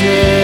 share.